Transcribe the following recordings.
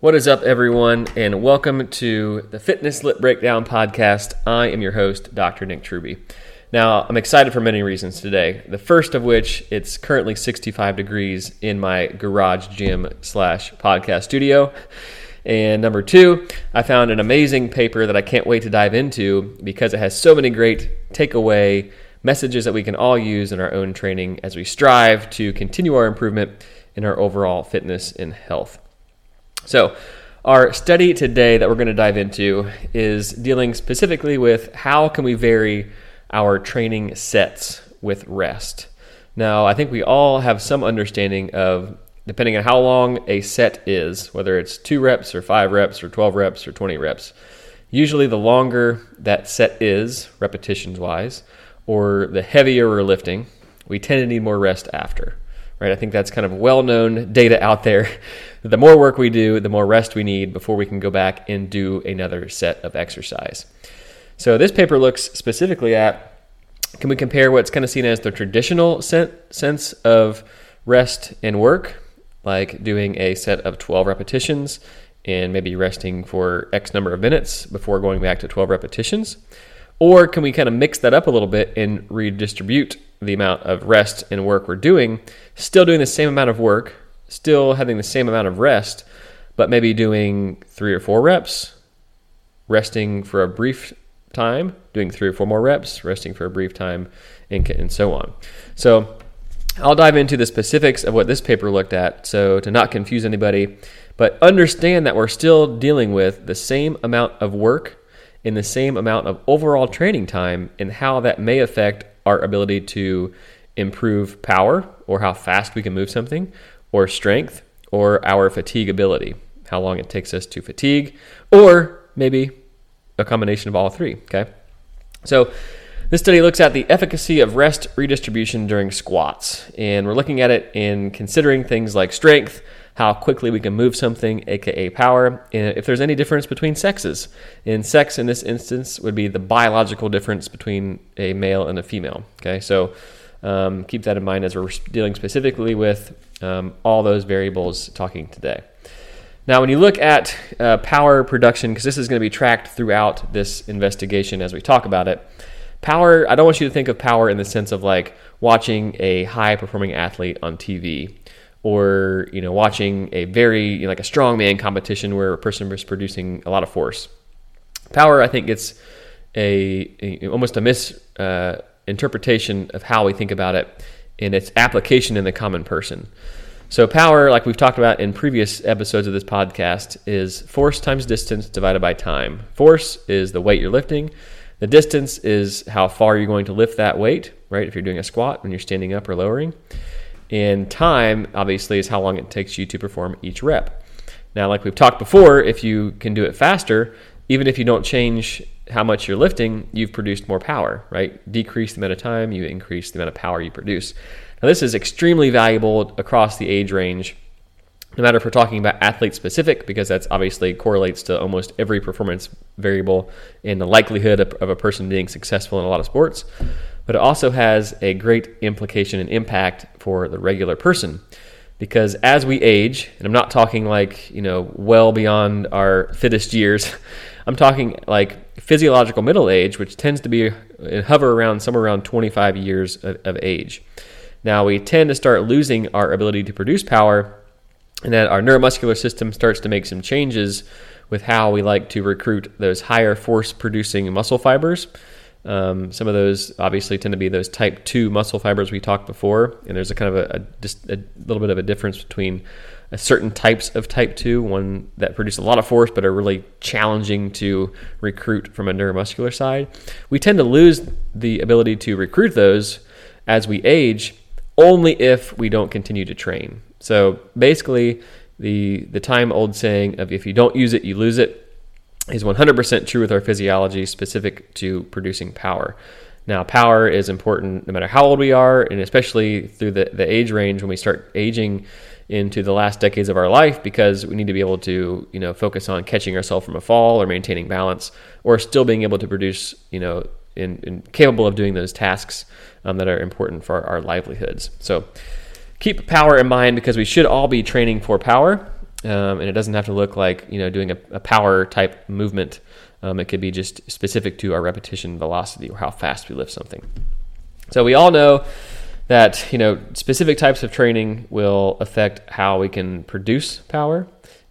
What is up, everyone, and welcome to the Fitness Lit Breakdown podcast. I am your host, Dr. Nick Truby. Now, I'm excited for many reasons today. The first of which, it's currently 65 degrees in my garage gym slash podcast studio. And number two, I found an amazing paper that I can't wait to dive into because it has so many great takeaway messages that we can all use in our own training as we strive to continue our improvement in our overall fitness and health. So, our study today that we're going to dive into is dealing specifically with how can we vary our training sets with rest. Now, I think we all have some understanding of depending on how long a set is, whether it's 2 reps or 5 reps or 12 reps or 20 reps. Usually the longer that set is, repetitions wise, or the heavier we're lifting, we tend to need more rest after right? I think that's kind of well known data out there. the more work we do, the more rest we need before we can go back and do another set of exercise. So this paper looks specifically at can we compare what's kind of seen as the traditional sense of rest and work, like doing a set of 12 repetitions and maybe resting for X number of minutes before going back to 12 repetitions? Or can we kind of mix that up a little bit and redistribute the amount of rest and work we're doing, still doing the same amount of work, still having the same amount of rest, but maybe doing three or four reps, resting for a brief time, doing three or four more reps, resting for a brief time, and, and so on. So I'll dive into the specifics of what this paper looked at so to not confuse anybody, but understand that we're still dealing with the same amount of work in the same amount of overall training time and how that may affect our ability to improve power or how fast we can move something, or strength, or our fatigue ability, how long it takes us to fatigue, or maybe a combination of all three. Okay. So, this study looks at the efficacy of rest redistribution during squats, and we're looking at it in considering things like strength, how quickly we can move something, aka power, if there's any difference between sexes. And sex in this instance would be the biological difference between a male and a female. Okay, so um, keep that in mind as we're dealing specifically with um, all those variables talking today. Now, when you look at uh, power production, because this is going to be tracked throughout this investigation as we talk about it, power, I don't want you to think of power in the sense of like watching a high performing athlete on TV or you know watching a very you know, like a strongman competition where a person is producing a lot of force. Power, I think, gets a, a almost a misinterpretation uh, of how we think about it in its application in the common person. So power, like we've talked about in previous episodes of this podcast, is force times distance divided by time. Force is the weight you're lifting. The distance is how far you're going to lift that weight, right? If you're doing a squat when you're standing up or lowering. And time, obviously, is how long it takes you to perform each rep. Now, like we've talked before, if you can do it faster, even if you don't change how much you're lifting, you've produced more power, right? Decrease the amount of time, you increase the amount of power you produce. Now, this is extremely valuable across the age range, no matter if we're talking about athlete specific, because that's obviously correlates to almost every performance variable in the likelihood of, of a person being successful in a lot of sports but it also has a great implication and impact for the regular person. Because as we age, and I'm not talking like, you know, well beyond our fittest years, I'm talking like physiological middle age, which tends to be uh, hover around somewhere around 25 years of, of age. Now we tend to start losing our ability to produce power, and that our neuromuscular system starts to make some changes with how we like to recruit those higher force producing muscle fibers um, some of those obviously tend to be those type 2 muscle fibers we talked before, and there's a kind of a, a, just a little bit of a difference between certain types of type 2, one that produce a lot of force but are really challenging to recruit from a neuromuscular side. We tend to lose the ability to recruit those as we age only if we don't continue to train. So basically, the, the time old saying of if you don't use it, you lose it is 100% true with our physiology specific to producing power. Now, power is important no matter how old we are, and especially through the, the age range when we start aging into the last decades of our life because we need to be able to, you know, focus on catching ourselves from a fall or maintaining balance or still being able to produce, you know, and, capable of doing those tasks um, that are important for our livelihoods. So keep power in mind because we should all be training for power um, and it doesn't have to look like you know doing a, a power type movement. Um, it could be just specific to our repetition velocity or how fast we lift something. So we all know that you know specific types of training will affect how we can produce power,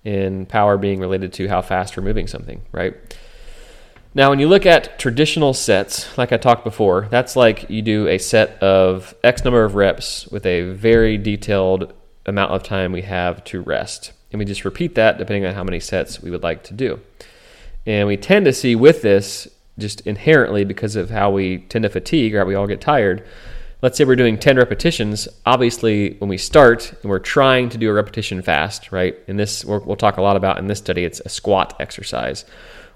and power being related to how fast we're moving something, right? Now, when you look at traditional sets, like I talked before, that's like you do a set of X number of reps with a very detailed amount of time we have to rest. And we just repeat that depending on how many sets we would like to do. And we tend to see with this, just inherently because of how we tend to fatigue or how we all get tired. Let's say we're doing 10 repetitions. Obviously, when we start and we're trying to do a repetition fast, right? And this we'll talk a lot about in this study. It's a squat exercise.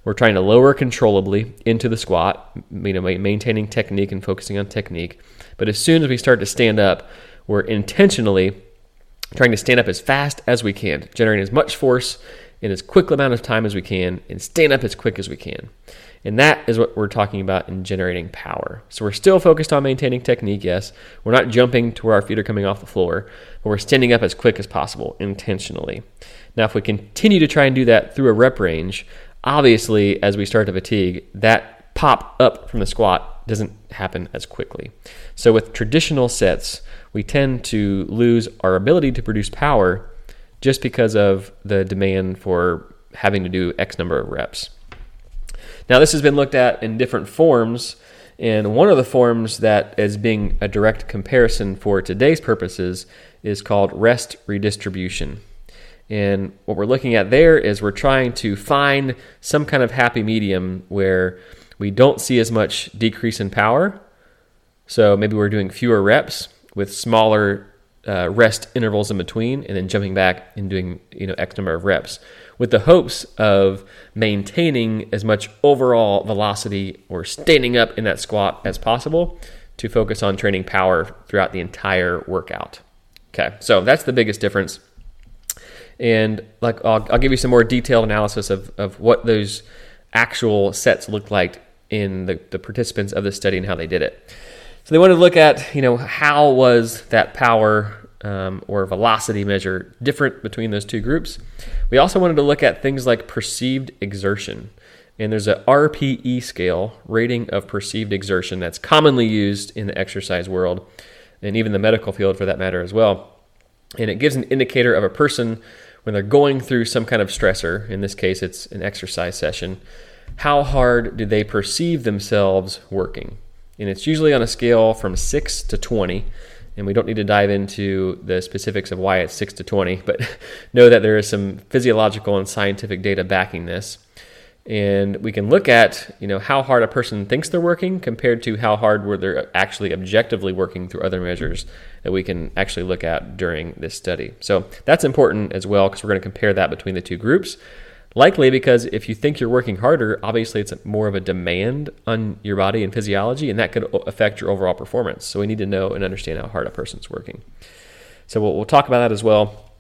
We're trying to lower controllably into the squat, you know, maintaining technique and focusing on technique. But as soon as we start to stand up, we're intentionally trying to stand up as fast as we can, generating as much force in as quick amount of time as we can, and stand up as quick as we can. And that is what we're talking about in generating power. So we're still focused on maintaining technique, yes. We're not jumping to where our feet are coming off the floor, but we're standing up as quick as possible intentionally. Now, if we continue to try and do that through a rep range, obviously, as we start to fatigue, that pop up from the squat doesn't happen as quickly. So with traditional sets, we tend to lose our ability to produce power just because of the demand for having to do X number of reps. Now, this has been looked at in different forms, and one of the forms that is being a direct comparison for today's purposes is called rest redistribution. And what we're looking at there is we're trying to find some kind of happy medium where we don't see as much decrease in power. So maybe we're doing fewer reps, with smaller uh, rest intervals in between, and then jumping back and doing you know X number of reps, with the hopes of maintaining as much overall velocity or standing up in that squat as possible to focus on training power throughout the entire workout. Okay, so that's the biggest difference. And like I'll, I'll give you some more detailed analysis of, of what those actual sets looked like in the, the participants of the study and how they did it. So they wanted to look at, you know, how was that power um, or velocity measure different between those two groups. We also wanted to look at things like perceived exertion. And there's a RPE scale, rating of perceived exertion, that's commonly used in the exercise world and even the medical field for that matter as well. And it gives an indicator of a person when they're going through some kind of stressor, in this case it's an exercise session, how hard do they perceive themselves working? and it's usually on a scale from 6 to 20 and we don't need to dive into the specifics of why it's 6 to 20 but know that there is some physiological and scientific data backing this. And we can look at you know how hard a person thinks they're working compared to how hard were they actually objectively working through other measures that we can actually look at during this study. So that's important as well because we're going to compare that between the two groups Likely because if you think you're working harder, obviously it's more of a demand on your body and physiology, and that could affect your overall performance. So we need to know and understand how hard a person's working. So we'll, we'll talk about that as well.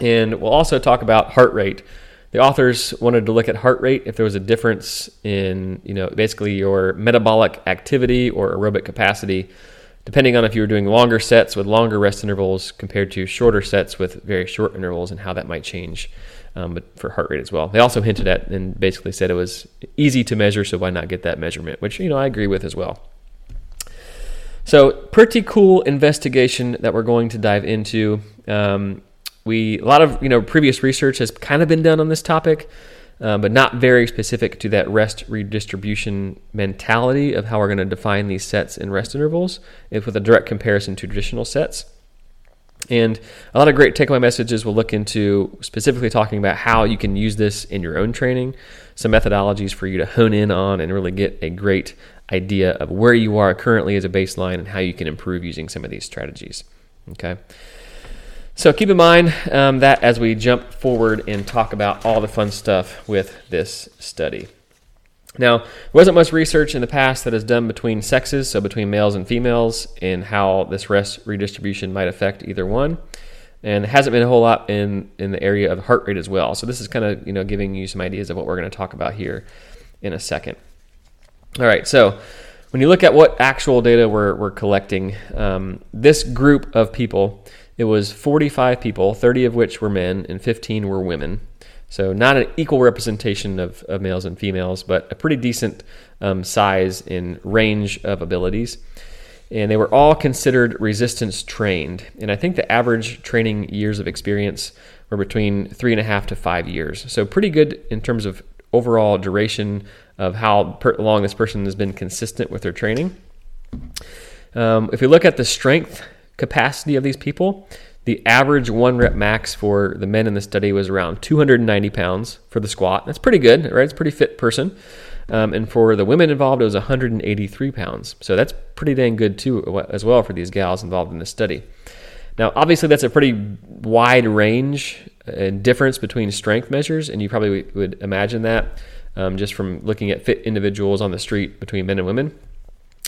And we'll also talk about heart rate. The authors wanted to look at heart rate if there was a difference in, you know, basically your metabolic activity or aerobic capacity, depending on if you were doing longer sets with longer rest intervals compared to shorter sets with very short intervals and how that might change um, but for heart rate as well. They also hinted at and basically said it was easy to measure, so why not get that measurement? Which you know I agree with as well. So pretty cool investigation that we're going to dive into. Um, we a lot of you know previous research has kind of been done on this topic, uh, but not very specific to that rest redistribution mentality of how we're going to define these sets and rest intervals, if with a direct comparison to traditional sets. And a lot of great takeaway messages we'll look into specifically talking about how you can use this in your own training, some methodologies for you to hone in on and really get a great idea of where you are currently as a baseline and how you can improve using some of these strategies. Okay. So keep in mind um, that as we jump forward and talk about all the fun stuff with this study. Now, there wasn't much research in the past that is done between sexes, so between males and females, and how this rest redistribution might affect either one. And hasn't been a whole lot in, in the area of heart rate as well. So this is kind of you know giving you some ideas of what we're going to talk about here in a second. All right, so when you look at what actual data we're, we're collecting, um, this group of people it was 45 people, 30 of which were men and 15 were women. So, not an equal representation of, of males and females, but a pretty decent um, size in range of abilities. And they were all considered resistance trained. And I think the average training years of experience were between three and a half to five years. So, pretty good in terms of overall duration of how per- long this person has been consistent with their training. Um, if we look at the strength capacity of these people, the average one rep max for the men in the study was around 290 pounds for the squat. That's pretty good, right? It's a pretty fit person. Um, and for the women involved, it was 183 pounds. So that's pretty dang good too, as well, for these gals involved in this study. Now, obviously, that's a pretty wide range and difference between strength measures, and you probably would imagine that um, just from looking at fit individuals on the street between men and women.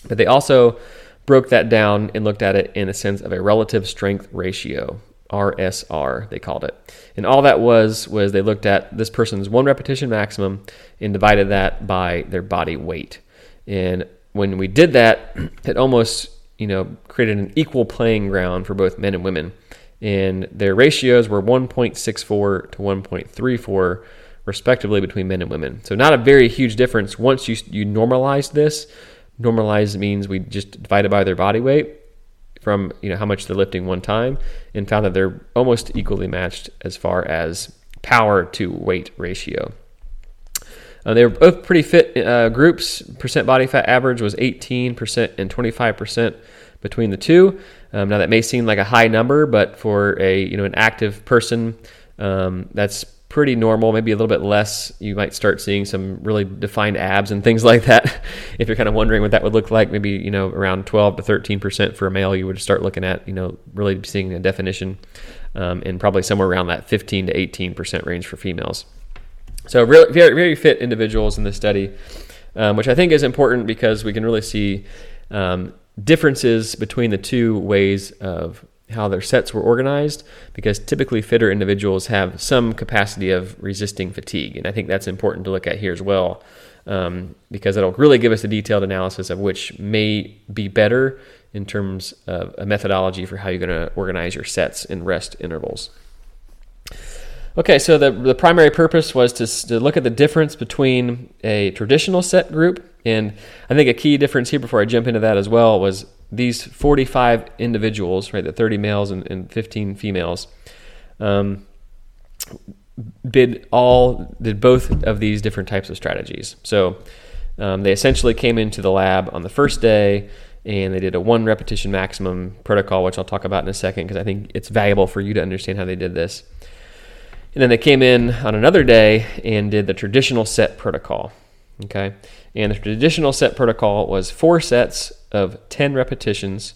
But they also broke that down and looked at it in a sense of a relative strength ratio, RSR, they called it. And all that was was they looked at this person's one repetition maximum and divided that by their body weight. And when we did that, it almost you know created an equal playing ground for both men and women. And their ratios were 1.64 to 1.34 respectively between men and women. So not a very huge difference once you you normalize this Normalized means we just divided by their body weight from you know how much they're lifting one time and found that they're almost equally matched as far as power to weight ratio. Uh, they were both pretty fit uh, groups. Percent body fat average was 18% and 25% between the two. Um, now that may seem like a high number, but for a you know an active person, um, that's pretty normal, maybe a little bit less. You might start seeing some really defined abs and things like that. if you're kind of wondering what that would look like, maybe you know around 12 to 13 percent for a male, you would start looking at you know really seeing a definition, um, and probably somewhere around that 15 to 18 percent range for females. So really, very very fit individuals in this study, um, which I think is important because we can really see um, differences between the two ways of how their sets were organized because typically fitter individuals have some capacity of resisting fatigue. And I think that's important to look at here as well um, because it'll really give us a detailed analysis of which may be better in terms of a methodology for how you're going to organize your sets and rest intervals. Okay, so the, the primary purpose was to, to look at the difference between a traditional set group, and I think a key difference here before I jump into that as well was these 45 individuals, right, the 30 males and, and 15 females, um, did all did both of these different types of strategies. So um, they essentially came into the lab on the first day and they did a one repetition maximum protocol, which I'll talk about in a second because I think it's valuable for you to understand how they did this. And then they came in on another day and did the traditional set protocol. Okay. And the traditional set protocol was four sets of 10 repetitions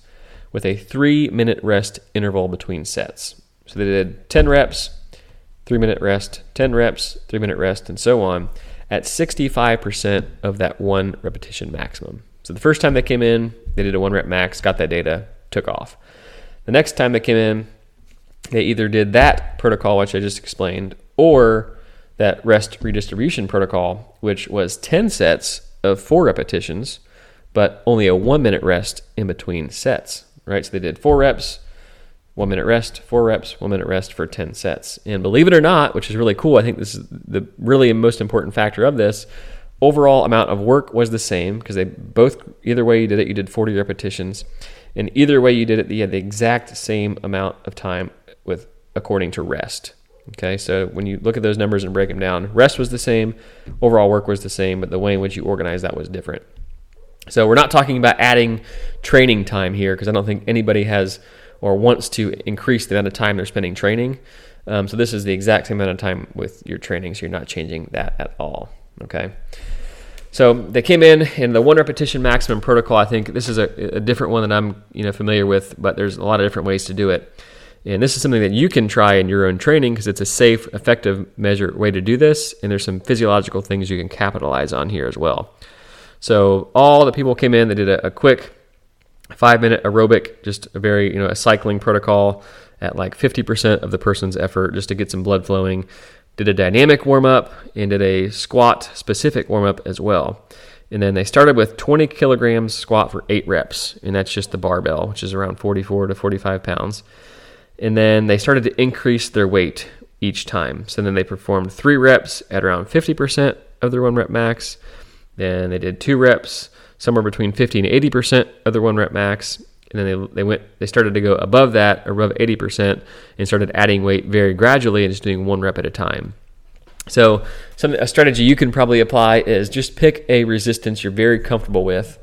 with a three minute rest interval between sets. So they did 10 reps, three minute rest, 10 reps, three minute rest, and so on at 65% of that one repetition maximum. So the first time they came in, they did a one rep max, got that data, took off. The next time they came in, they either did that protocol, which I just explained, or that rest redistribution protocol, which was 10 sets of four repetitions, but only a one minute rest in between sets, right? So they did four reps, one minute rest, four reps, one minute rest for 10 sets. And believe it or not, which is really cool, I think this is the really most important factor of this. Overall amount of work was the same because they both, either way you did it, you did 40 repetitions. And either way you did it, you had the exact same amount of time with according to rest. Okay, so when you look at those numbers and break them down, rest was the same, overall work was the same, but the way in which you organize that was different. So we're not talking about adding training time here because I don't think anybody has or wants to increase the amount of time they're spending training. Um, so this is the exact same amount of time with your training, so you're not changing that at all. Okay. So they came in in the one repetition maximum protocol. I think this is a, a different one that I'm you know familiar with, but there's a lot of different ways to do it. And this is something that you can try in your own training because it's a safe, effective measure way to do this. And there's some physiological things you can capitalize on here as well. So all the people came in, they did a, a quick five minute aerobic, just a very, you know, a cycling protocol at like 50% of the person's effort just to get some blood flowing. Did a dynamic warm up and did a squat specific warm up as well. And then they started with 20 kilograms squat for eight reps, and that's just the barbell, which is around 44 to 45 pounds. And then they started to increase their weight each time. So then they performed three reps at around 50% of their one rep max. Then they did two reps somewhere between 50 and 80% of their one rep max. And then they, they went they started to go above that, above 80%, and started adding weight very gradually and just doing one rep at a time. So, some a strategy you can probably apply is just pick a resistance you're very comfortable with,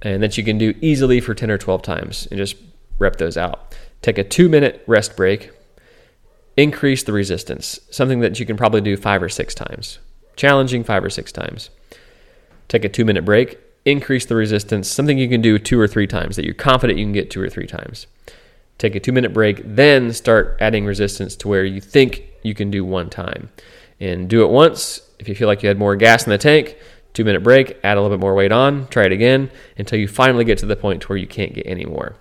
and that you can do easily for 10 or 12 times, and just rep those out. Take a two minute rest break. Increase the resistance, something that you can probably do five or six times. Challenging five or six times. Take a two minute break. Increase the resistance, something you can do two or three times that you're confident you can get two or three times. Take a two minute break, then start adding resistance to where you think you can do one time and do it once. If you feel like you had more gas in the tank, two minute break, add a little bit more weight on, try it again until you finally get to the point where you can't get any more.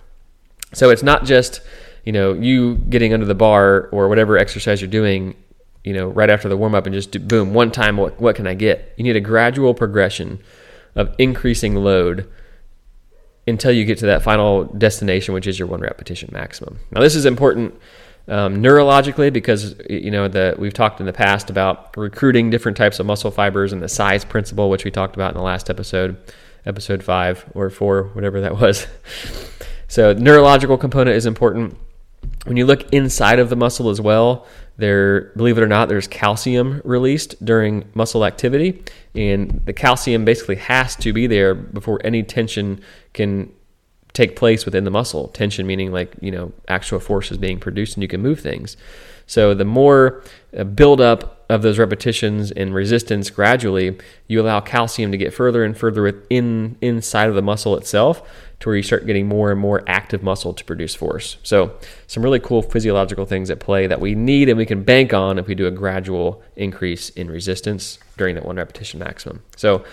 So it's not just, you know, you getting under the bar or whatever exercise you're doing, you know, right after the warm up and just do, boom, one time, what, what can I get? You need a gradual progression of increasing load until you get to that final destination, which is your one repetition maximum. Now, this is important um, neurologically because you know the we've talked in the past about recruiting different types of muscle fibers and the size principle, which we talked about in the last episode, episode five or four, whatever that was. so the neurological component is important. When you look inside of the muscle as well, there, believe it or not, there's calcium released during muscle activity, and the calcium basically has to be there before any tension can take place within the muscle. Tension meaning like, you know, actual force is being produced and you can move things. So the more uh, buildup of those repetitions and resistance gradually, you allow calcium to get further and further within inside of the muscle itself to where you start getting more and more active muscle to produce force. So some really cool physiological things at play that we need and we can bank on if we do a gradual increase in resistance during that one repetition maximum. So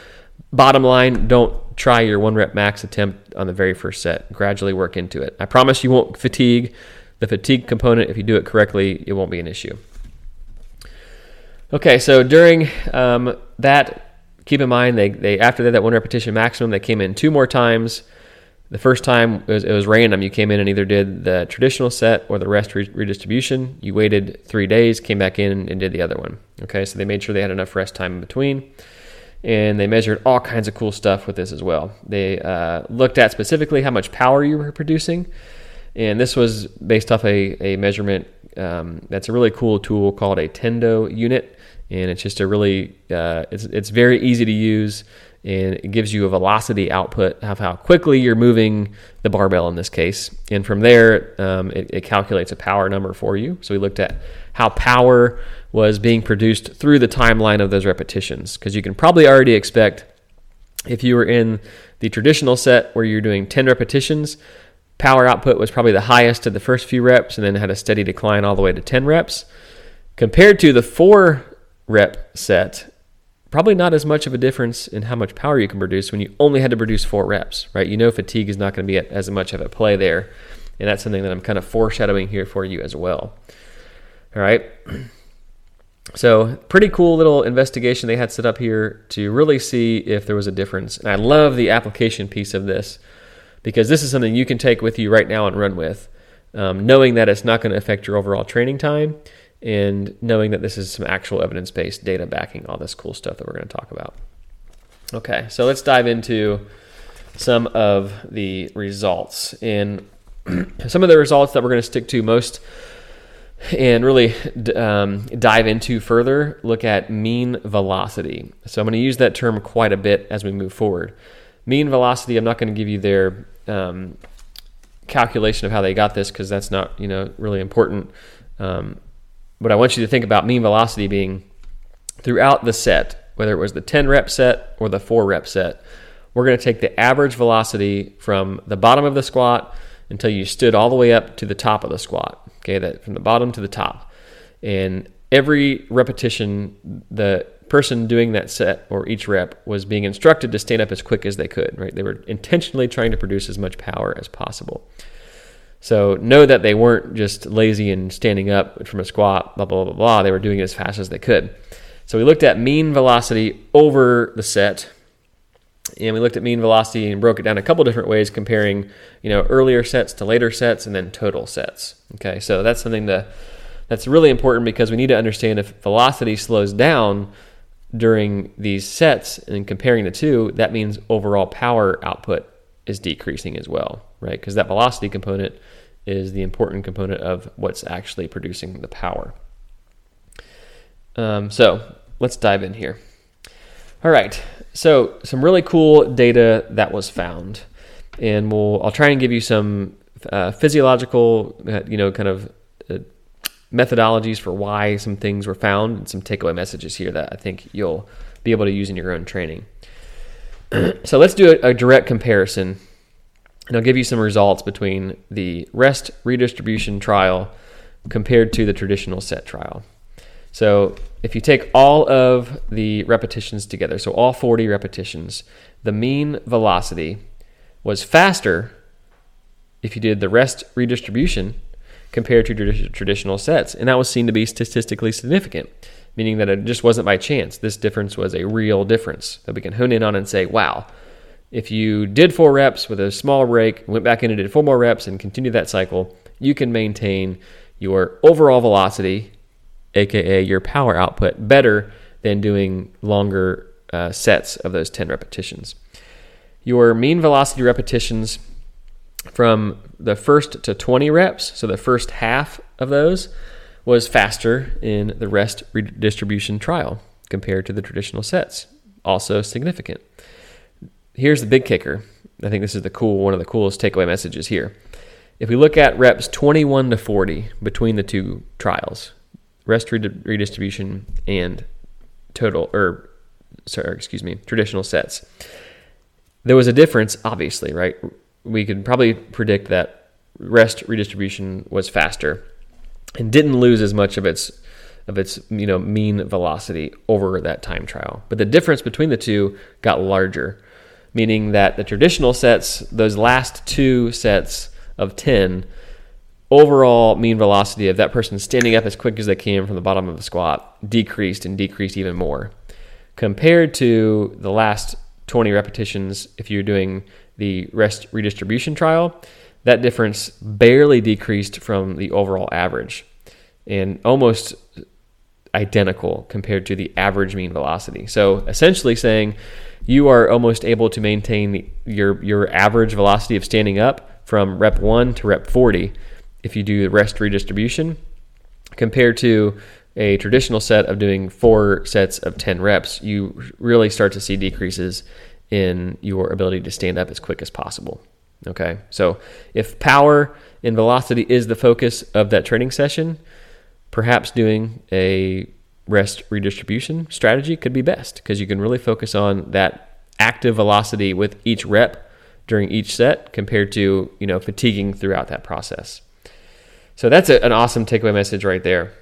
Bottom line, don't try your one rep max attempt on the very first set. Gradually work into it. I promise you won't fatigue. The fatigue component, if you do it correctly, it won't be an issue. Okay, so during um, that, keep in mind they, they after that, that one repetition maximum, they came in two more times. The first time it was, it was random. You came in and either did the traditional set or the rest re- redistribution. You waited three days, came back in and did the other one. Okay, so they made sure they had enough rest time in between and they measured all kinds of cool stuff with this as well. They uh, looked at specifically how much power you were producing, and this was based off a, a measurement um, that's a really cool tool called a Tendo unit, and it's just a really uh, it's it's very easy to use, and it gives you a velocity output of how quickly you're moving the barbell in this case, and from there um, it, it calculates a power number for you. So we looked at how power was being produced through the timeline of those repetitions. Because you can probably already expect if you were in the traditional set where you're doing 10 repetitions, power output was probably the highest at the first few reps and then had a steady decline all the way to 10 reps. Compared to the four rep set, probably not as much of a difference in how much power you can produce when you only had to produce four reps, right? You know, fatigue is not going to be as much of a play there. And that's something that I'm kind of foreshadowing here for you as well. All right. So, pretty cool little investigation they had set up here to really see if there was a difference. And I love the application piece of this because this is something you can take with you right now and run with, um, knowing that it's not going to affect your overall training time and knowing that this is some actual evidence based data backing all this cool stuff that we're going to talk about. Okay, so let's dive into some of the results. And some of the results that we're going to stick to most and really um, dive into further, look at mean velocity. So I'm going to use that term quite a bit as we move forward. Mean velocity, I'm not going to give you their um, calculation of how they got this because that's not you know really important. Um, but I want you to think about mean velocity being throughout the set, whether it was the 10 rep set or the 4 rep set. We're going to take the average velocity from the bottom of the squat until you stood all the way up to the top of the squat okay, that from the bottom to the top. And every repetition, the person doing that set or each rep was being instructed to stand up as quick as they could, right? They were intentionally trying to produce as much power as possible. So know that they weren't just lazy and standing up from a squat, blah, blah, blah, blah. They were doing it as fast as they could. So we looked at mean velocity over the set. and we looked at mean velocity and broke it down a couple different ways, comparing you know earlier sets to later sets and then total sets. Okay, so that's something that that's really important because we need to understand if velocity slows down during these sets and comparing the two, that means overall power output is decreasing as well, right? Because that velocity component is the important component of what's actually producing the power. Um, so let's dive in here. All right, so some really cool data that was found, and we'll I'll try and give you some uh, physiological, uh, you know, kind of uh, methodologies for why some things were found, and some takeaway messages here that I think you'll be able to use in your own training. so let's do a, a direct comparison, and I'll give you some results between the rest redistribution trial compared to the traditional set trial. So if you take all of the repetitions together, so all 40 repetitions, the mean velocity was faster if you did the rest redistribution compared to traditional sets. And that was seen to be statistically significant, meaning that it just wasn't by chance. This difference was a real difference that we can hone in on and say, wow, if you did four reps with a small break, went back in and did four more reps and continued that cycle, you can maintain your overall velocity aka your power output, better than doing longer uh, sets of those 10 repetitions. Your mean velocity repetitions from the first to 20 reps, so the first half of those, was faster in the rest redistribution trial compared to the traditional sets. Also significant. Here's the big kicker. I think this is the cool one of the coolest takeaway messages here. If we look at reps 21 to 40 between the two trials, rest redistribution and total or sorry, excuse me, traditional sets. There was a difference, obviously, right? We could probably predict that rest redistribution was faster and didn't lose as much of its of its you know mean velocity over that time trial. But the difference between the two got larger, meaning that the traditional sets, those last two sets of 10 overall mean velocity of that person standing up as quick as they can from the bottom of the squat decreased and decreased even more. Compared to the last 20 repetitions if you're doing the rest redistribution trial that difference barely decreased from the overall average and almost identical compared to the average mean velocity. So essentially saying you are almost able to maintain your your average velocity of standing up from rep 1 to rep 40 if you do the rest redistribution compared to a traditional set of doing four sets of 10 reps, you really start to see decreases in your ability to stand up as quick as possible. Okay, so if power and velocity is the focus of that training session, perhaps doing a rest redistribution strategy could be best because you can really focus on that active velocity with each rep during each set compared to you know fatiguing throughout that process. So that's a, an awesome takeaway message right there.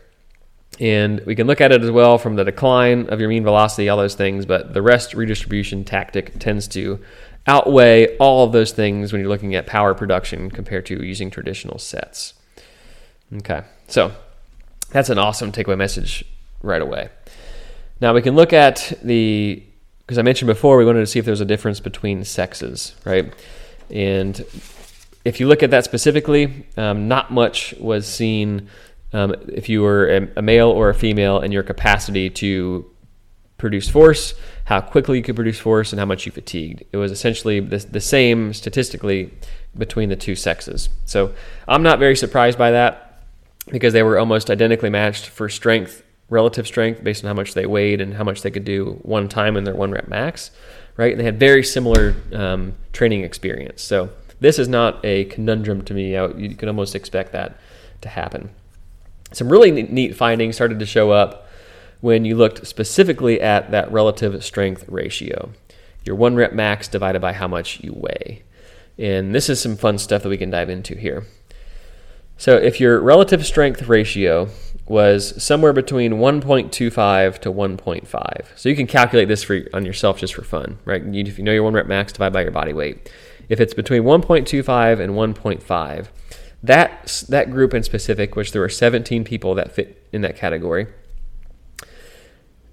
And we can look at it as well from the decline of your mean velocity, all those things, but the rest redistribution tactic tends to outweigh all of those things when you're looking at power production compared to using traditional sets. Okay, so that's an awesome takeaway message right away. Now we can look at the, because I mentioned before, we wanted to see if there's a difference between sexes, right? And if you look at that specifically, um, not much was seen um, if you were a, a, male or a female and your capacity to produce force, how quickly you could produce force, and how much you fatigued. It was essentially the, the same statistically between the two sexes. So I'm not very surprised by that because they were almost identically matched for strength, relative strength, based on how much they weighed and how much they could do one time in their one rep max, right? And they had very similar um, training experience. So this is not a conundrum to me. You can almost expect that to happen. Some really neat findings started to show up when you looked specifically at that relative strength ratio, your one rep max divided by how much you weigh. And this is some fun stuff that we can dive into here. So, if your relative strength ratio was somewhere between 1.25 to 1.5, so you can calculate this for on yourself just for fun, right? If you know your one rep max, divide by your body weight if it's between 1.25 and 1.5, that, that group in specific, which there were 17 people that fit in that category,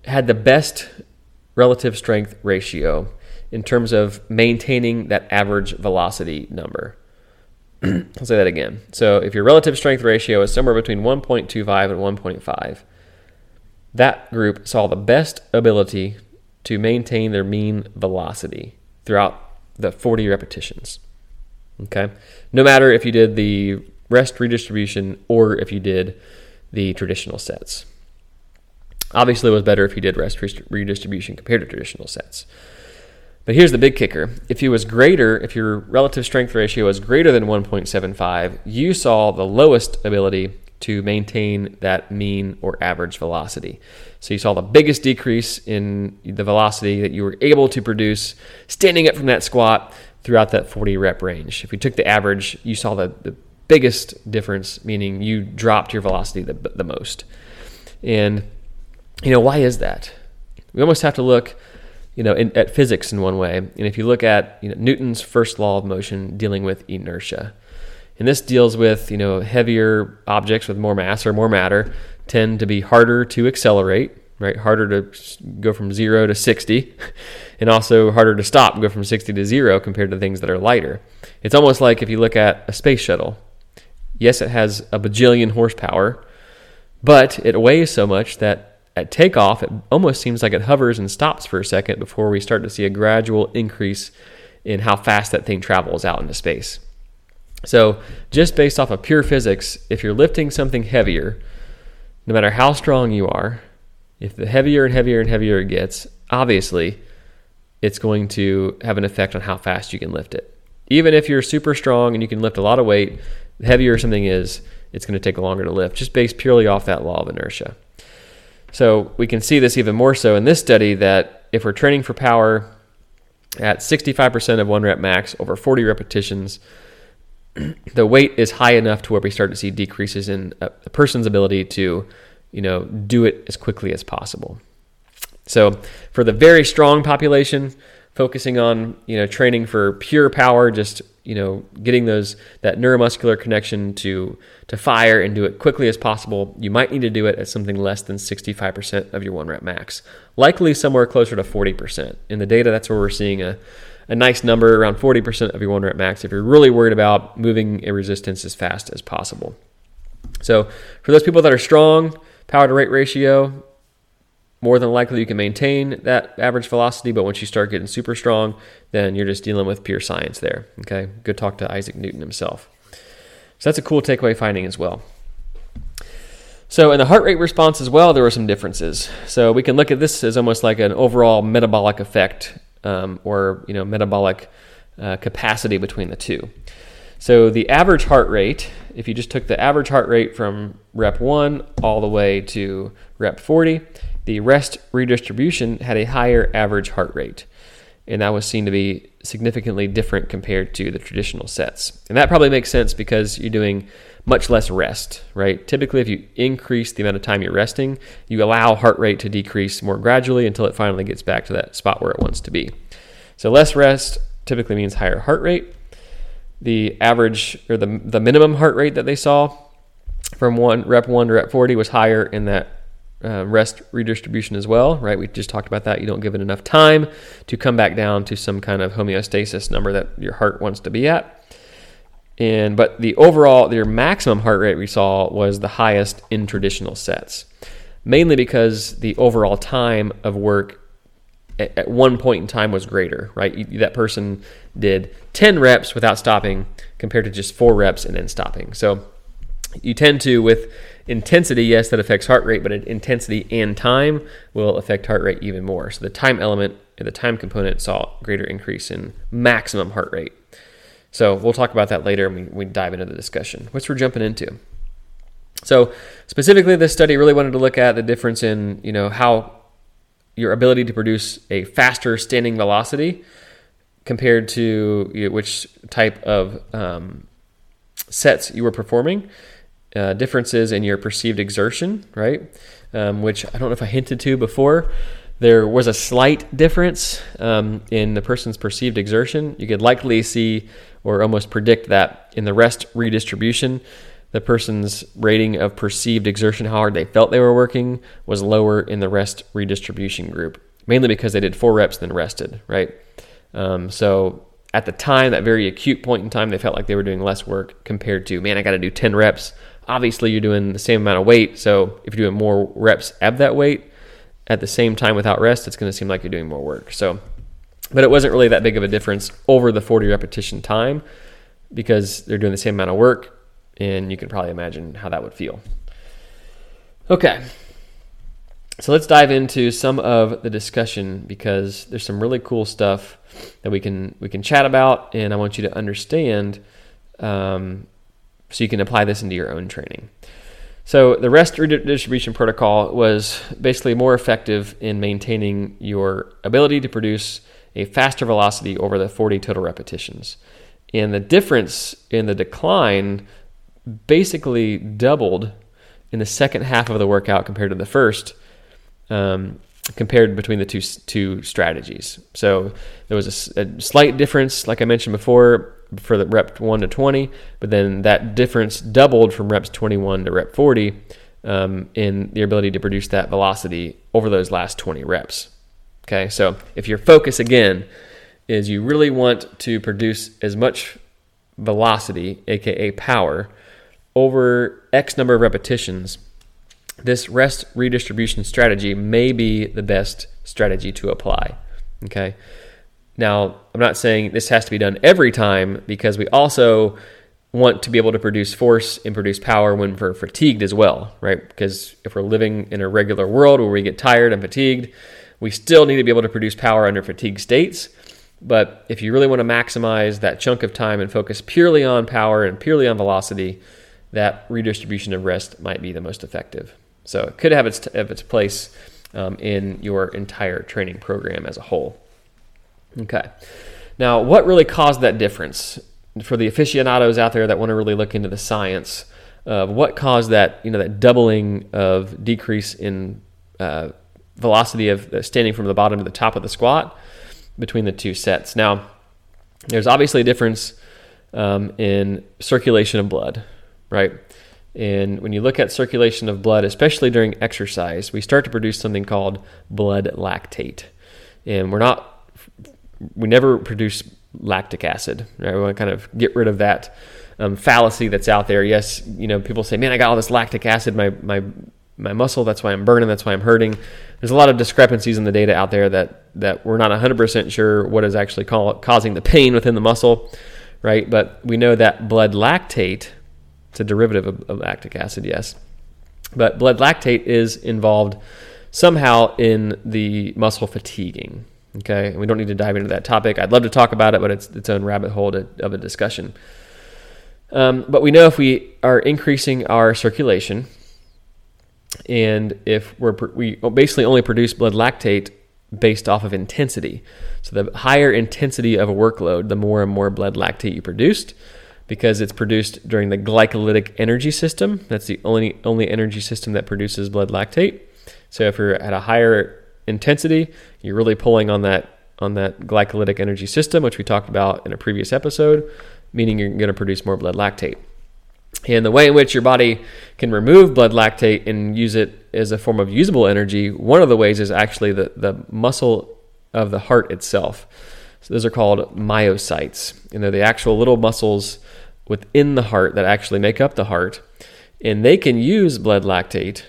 had the best relative strength ratio in terms of maintaining that average velocity number. I'll say that again. So if your relative strength ratio is somewhere between 1.25 and 1.5, that group saw the best ability to maintain their mean velocity throughout the 40 repetitions. Okay? No matter if you did the rest redistribution or if you did the traditional sets. Obviously, it was better if you did rest redistribution compared to traditional sets. But here's the big kicker. If it was greater, if your relative strength ratio was greater than 1.75, you saw the lowest ability to maintain that mean or average velocity. So you saw the biggest decrease in the velocity that you were able to produce standing up from that squat throughout that 40 rep range. If we took the average, you saw the, the biggest difference, meaning you dropped your velocity the, the most. And, you know, why is that? We almost have to look you know, in, at physics in one way. And if you look at you know, Newton's first law of motion dealing with inertia, and this deals with you know heavier objects with more mass or more matter tend to be harder to accelerate, right? Harder to go from zero to sixty, and also harder to stop, go from sixty to zero compared to things that are lighter. It's almost like if you look at a space shuttle. Yes, it has a bajillion horsepower, but it weighs so much that at takeoff, it almost seems like it hovers and stops for a second before we start to see a gradual increase in how fast that thing travels out into space. So, just based off of pure physics, if you're lifting something heavier, no matter how strong you are, if the heavier and heavier and heavier it gets, obviously it's going to have an effect on how fast you can lift it. Even if you're super strong and you can lift a lot of weight, the heavier something is, it's going to take longer to lift, just based purely off that law of inertia. So we can see this even more so in this study that if we're training for power at 65% of one rep max over 40 repetitions, the weight is high enough to where we start to see decreases in a, person's ability to, you know, do it as quickly as possible. So for the very strong population, focusing on you know training for pure power, just you know getting those that neuromuscular connection to to fire and do it quickly as possible. You might need to do it at something less than 65% of your one rep max, likely somewhere closer to 40%. In the data, that's where we're seeing a a nice number around 40% of your one rep max if you're really worried about moving a resistance as fast as possible. So, for those people that are strong, power to rate ratio, more than likely you can maintain that average velocity, but once you start getting super strong, then you're just dealing with pure science there. Okay, good talk to Isaac Newton himself. So that's a cool takeaway finding as well. So in the heart rate response as well, there were some differences. So we can look at this as almost like an overall metabolic effect um, or you know metabolic uh, capacity between the two. So the average heart rate, if you just took the average heart rate from rep one all the way to rep 40, the rest redistribution had a higher average heart rate. And that was seen to be significantly different compared to the traditional sets. And that probably makes sense because you're doing much less rest, right? Typically, if you increase the amount of time you're resting, you allow heart rate to decrease more gradually until it finally gets back to that spot where it wants to be. So, less rest typically means higher heart rate. The average or the, the minimum heart rate that they saw from one rep one to rep 40 was higher in that uh, rest redistribution as well, right? We just talked about that. You don't give it enough time to come back down to some kind of homeostasis number that your heart wants to be at. And but the overall, your maximum heart rate we saw was the highest in traditional sets, mainly because the overall time of work at, one point in time was greater, right? That person did 10 reps without stopping compared to just four reps and then stopping. So you tend to with intensity, yes, that affects heart rate, but intensity and time will affect heart rate even more. So the time element, and the time component saw greater increase in maximum heart rate. So we'll talk about that later when we dive into the discussion, which we're jumping into. So specifically, this study really wanted to look at the difference in you know how your ability to produce a faster standing velocity compared to you know, which type of um, sets you were performing uh, differences in your perceived exertion, right? Um, which I don't know if I hinted to before. There was a slight difference um, in the person's perceived exertion. You could likely see or almost predict that in the rest redistribution, the person's rating of perceived exertion, how hard they felt they were working, was lower in the rest redistribution group, mainly because they did four reps then rested, right? Um, so at the time, that very acute point in time, they felt like they were doing less work compared to, man, I got to do 10 reps. Obviously, you're doing the same amount of weight. So if you're doing more reps of that weight at the same time without rest, it's going to seem like you're doing more work. So, but it wasn't really that big of a difference over the 40 repetition time because they're doing the same amount of work. And you can probably imagine how that would feel. Okay. So let's dive into some of the discussion because there's some really cool stuff that we can we can chat about, and I want you to understand um, so you can apply this into your own training. So the rest redistribution protocol was basically more effective in maintaining your ability to produce a faster velocity over the 40 total repetitions. And the difference in the decline basically doubled in the second half of the workout compared to the first, um, compared between the two two strategies. So there was a, a, slight difference, like I mentioned before, for the rep one to twenty, but then that difference doubled from reps twenty one to rep forty um, in the ability to produce that velocity over those last twenty reps. Okay, so if your focus again is you really want to produce as much velocity, aka power, over X number of repetitions, this rest redistribution strategy may be the best strategy to apply. Okay. Now, I'm not saying this has to be done every time because we also want to be able to produce force and produce power when we're fatigued as well, right? Because if we're living in a regular world where we get tired and fatigued, we still need to be able to produce power under fatigue states. But if you really want to maximize that chunk of time and focus purely on power and purely on velocity, that redistribution of rest might be the most effective. So it could have its, have its place um, in your entire training program as a whole. Okay. Now, what really caused that difference for the aficionados out there that want to really look into the science of what caused that, you know, that doubling of decrease in uh, velocity of uh, standing from the bottom to the top of the squat between the two sets? Now, there's obviously a difference um, in circulation of blood, right? And when you look at circulation of blood, especially during exercise, we start to produce something called blood lactate. And we're not, we never produce lactic acid. Right? We want to kind of get rid of that um, fallacy that's out there. Yes, you know, people say, man, I got all this lactic acid, my, my, my muscle, that's why I'm burning, that's why I'm hurting. There's a lot of discrepancies in the data out there that, that we're not 100% sure what is actually call, causing the pain within the muscle, right? But we know that blood lactate it's a derivative of, of lactic acid, yes. But blood lactate is involved somehow in the muscle fatiguing. Okay, and we don't need to dive into that topic. I'd love to talk about it, but it's its own rabbit hole to, of a discussion. Um, but we know if we are increasing our circulation, and if we're we basically only produce blood lactate based off of intensity. So the higher intensity of a workload, the more and more blood lactate you produced, because it's produced during the glycolytic energy system. That's the only only energy system that produces blood lactate. So if you're at a higher intensity, you're really pulling on that on that glycolytic energy system, which we talked about in a previous episode, meaning you're going to produce more blood lactate. And the way in which your body can remove blood lactate and use it as a form of usable energy, one of the ways is actually the, the muscle of the heart itself. So those are called myocytes, and they're the actual little muscles within the heart that actually make up the heart, and they can use blood lactate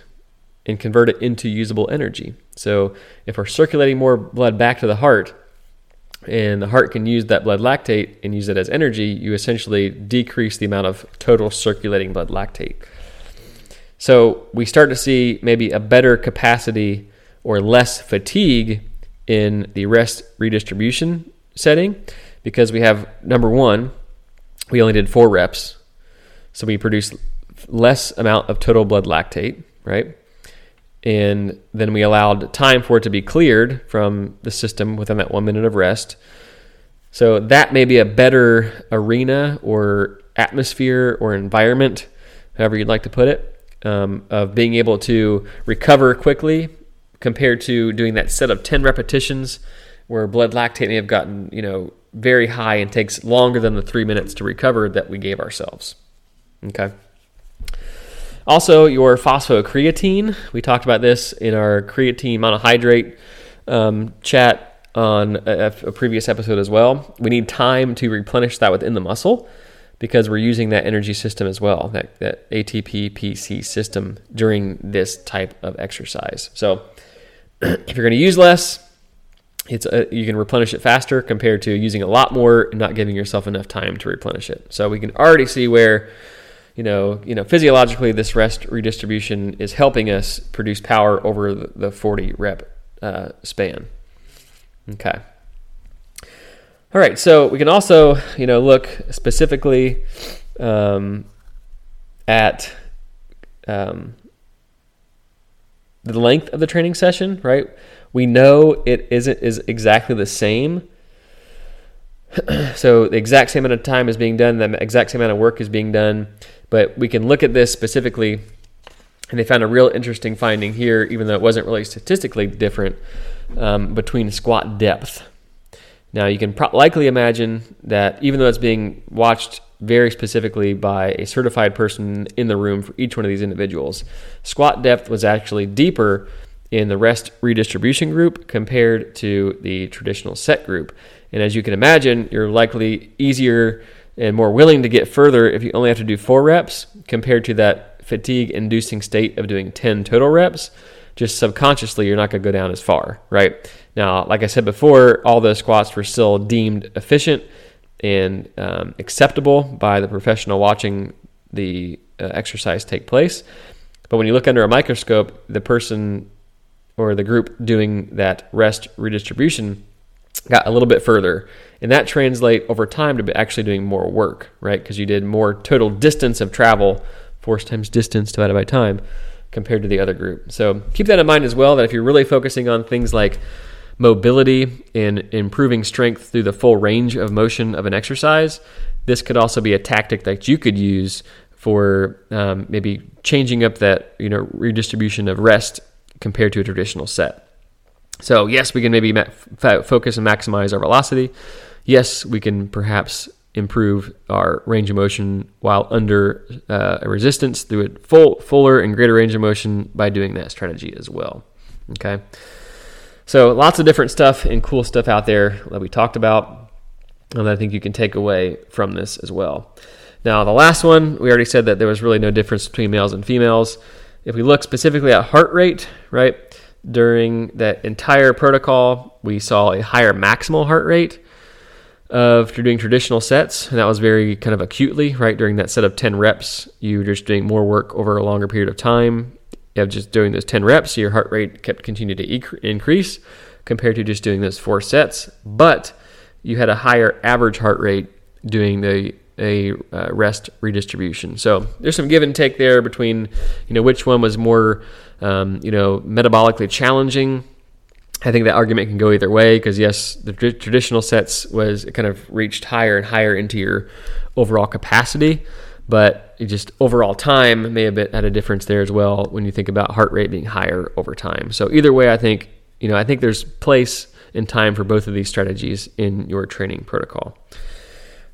and convert it into usable energy. So if we're circulating more blood back to the heart, and the heart can use that blood lactate and use it as energy, you essentially decrease the amount of total circulating blood lactate. So we start to see maybe a better capacity or less fatigue in the rest redistribution setting because we have number one, we only did four reps. So we produce less amount of total blood lactate, right? And then we allowed time for it to be cleared from the system within that one minute of rest. So that may be a better arena or atmosphere or environment, however you'd like to put it, um, of being able to recover quickly compared to doing that set of 10 repetitions where blood lactate may have gotten, you know, very high and takes longer than the three minutes to recover that we gave ourselves. Okay. Also, your phosphocreatine. We talked about this in our creatine monohydrate um, chat. on a, a previous episode as well. We need time to replenish that within the muscle because we're using that energy system as well, that, that ATP PC system during this type of exercise. So if you're going to use less, it's a, you can replenish it faster compared to using a lot more and not giving yourself enough time to replenish it. So we can already see where you know, you know, physiologically, this rest redistribution is helping us produce power over the 40 rep uh, span. Okay. All right, so we can also, you know, look specifically um, at um, the length of the training session. Right, we know it isn't is exactly the same. so the exact same amount of time is being done, the exact same amount of work is being done, but we can look at this specifically, and they found a real interesting finding here, even though it wasn't really statistically different um, between squat depth. Now, you can pro- likely imagine that even though it's being watched very specifically by a certified person in the room for each one of these individuals, squat depth was actually deeper in the rest redistribution group compared to the traditional set group. And as you can imagine, you're likely easier and more willing to get further if you only have to do four reps compared to that fatigue inducing state of doing 10 total reps just subconsciously you're not going to go down as far, right? Now, like I said before, all the squats were still deemed efficient and um, acceptable by the professional watching the uh, exercise take place. But when you look under a microscope, the person or the group doing that rest redistribution got a little bit further. And that translate over time to actually doing more work, right? Because you did more total distance of travel, force times distance divided by time compared to the other group. So keep that in mind as well that if you're really focusing on things like mobility and improving strength through the full range of motion of an exercise, this could also be a tactic that you could use for um, maybe changing up that you know redistribution of rest compared to a traditional set. So yes, we can maybe ma- focus and maximize our velocity. Yes, we can perhaps improve our range of motion while under uh, a resistance through a full, fuller and greater range of motion by doing that strategy as well. Okay. So lots of different stuff and cool stuff out there that we talked about and I think you can take away from this as well. Now, the last one, we already said that there was really no difference between males and females. If we look specifically at heart rate, right, during that entire protocol, we saw a higher maximal heart rate of doing traditional sets, and that was very kind of acutely, right? During that set of 10 reps, you're just doing more work over a longer period of time. Have just doing those 10 reps, your heart rate kept continuing to increase compared to just doing those four sets, but you had a higher average heart rate doing the a uh, rest redistribution. So there's some give and take there between, you know, which one was more, um, you know, metabolically challenging I think that argument can go either way because yes, the tr- traditional sets was it kind of reached higher and higher into your overall capacity, but just overall time may have been had a difference there as well when you think about heart rate being higher over time. So either way, I think you know I think there's place and time for both of these strategies in your training protocol.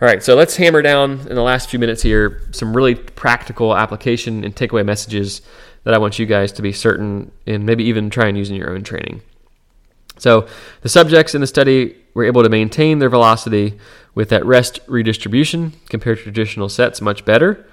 All right, so let's hammer down in the last few minutes here some really practical application and takeaway messages that I want you guys to be certain and maybe even try and use in your own training. So the subjects in the study were able to maintain their velocity with that rest redistribution compared to traditional sets much better,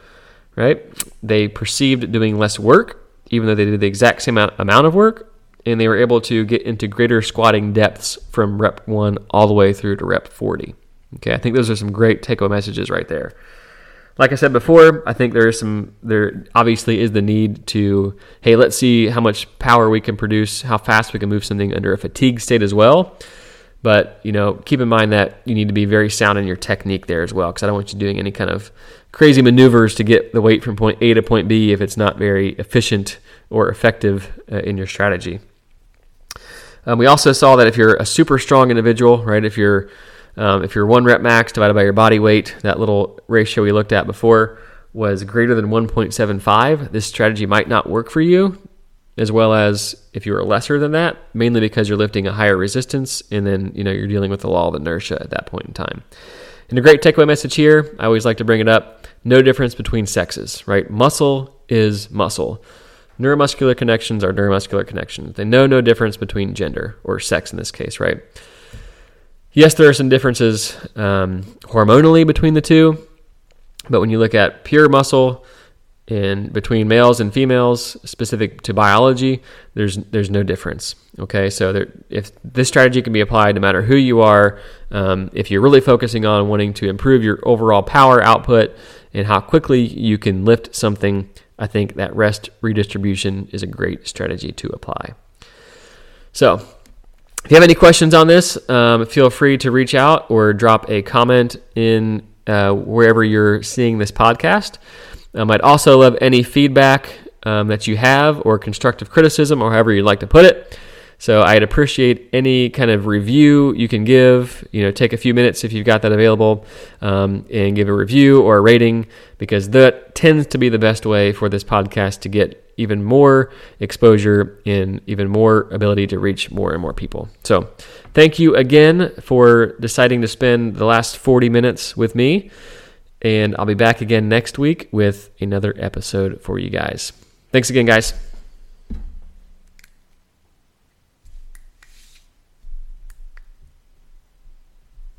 right? They perceived doing less work, even though they did the exact same amount of work, and they were able to get into greater squatting depths from rep one all the way through to rep 40. Okay, I think those are some great take home messages right there like I said before, I think there is some there obviously is the need to hey, let's see how much power we can produce, how fast we can move something under a fatigue state as well. But you know, keep in mind that you need to be very sound in your technique there as well, because I don't want you doing any kind of crazy maneuvers to get the weight from point A to point B if it's not very efficient or effective uh, in your strategy. Um, we also saw that if you're a super strong individual, right, if you're um, if your one rep max divided by your body weight, that little ratio we looked at before was greater than 1.75, this strategy might not work for you, as well as if you are lesser than that, mainly because you're lifting a higher resistance and then you know you're dealing with the law of inertia at that point in time. And a great takeaway message here, I always like to bring it up, no difference between sexes, right? Muscle is muscle. Neuromuscular connections are neuromuscular connections. They know no difference between gender or sex in this case, right? Yes, there are some differences um, hormonally between the two, but when you look at pure muscle in between males and females, specific to biology, there's there's no difference. Okay, so there, if this strategy can be applied no matter who you are, um, if you're really focusing on wanting to improve your overall power output and how quickly you can lift something, I think that rest redistribution is a great strategy to apply. So, if you have any questions on this, um, feel free to reach out or drop a comment in uh, wherever you're seeing this podcast. Um, I'd also love any feedback um, that you have or constructive criticism or however you'd like to put it. So I'd appreciate any kind of review you can give. You know, take a few minutes if you've got that available, um, and give a review or a rating because that tends to be the best way for this podcast to get even more exposure and even more ability to reach more and more people. So, thank you again for deciding to spend the last 40 minutes with me. And I'll be back again next week with another episode for you guys. Thanks again, guys.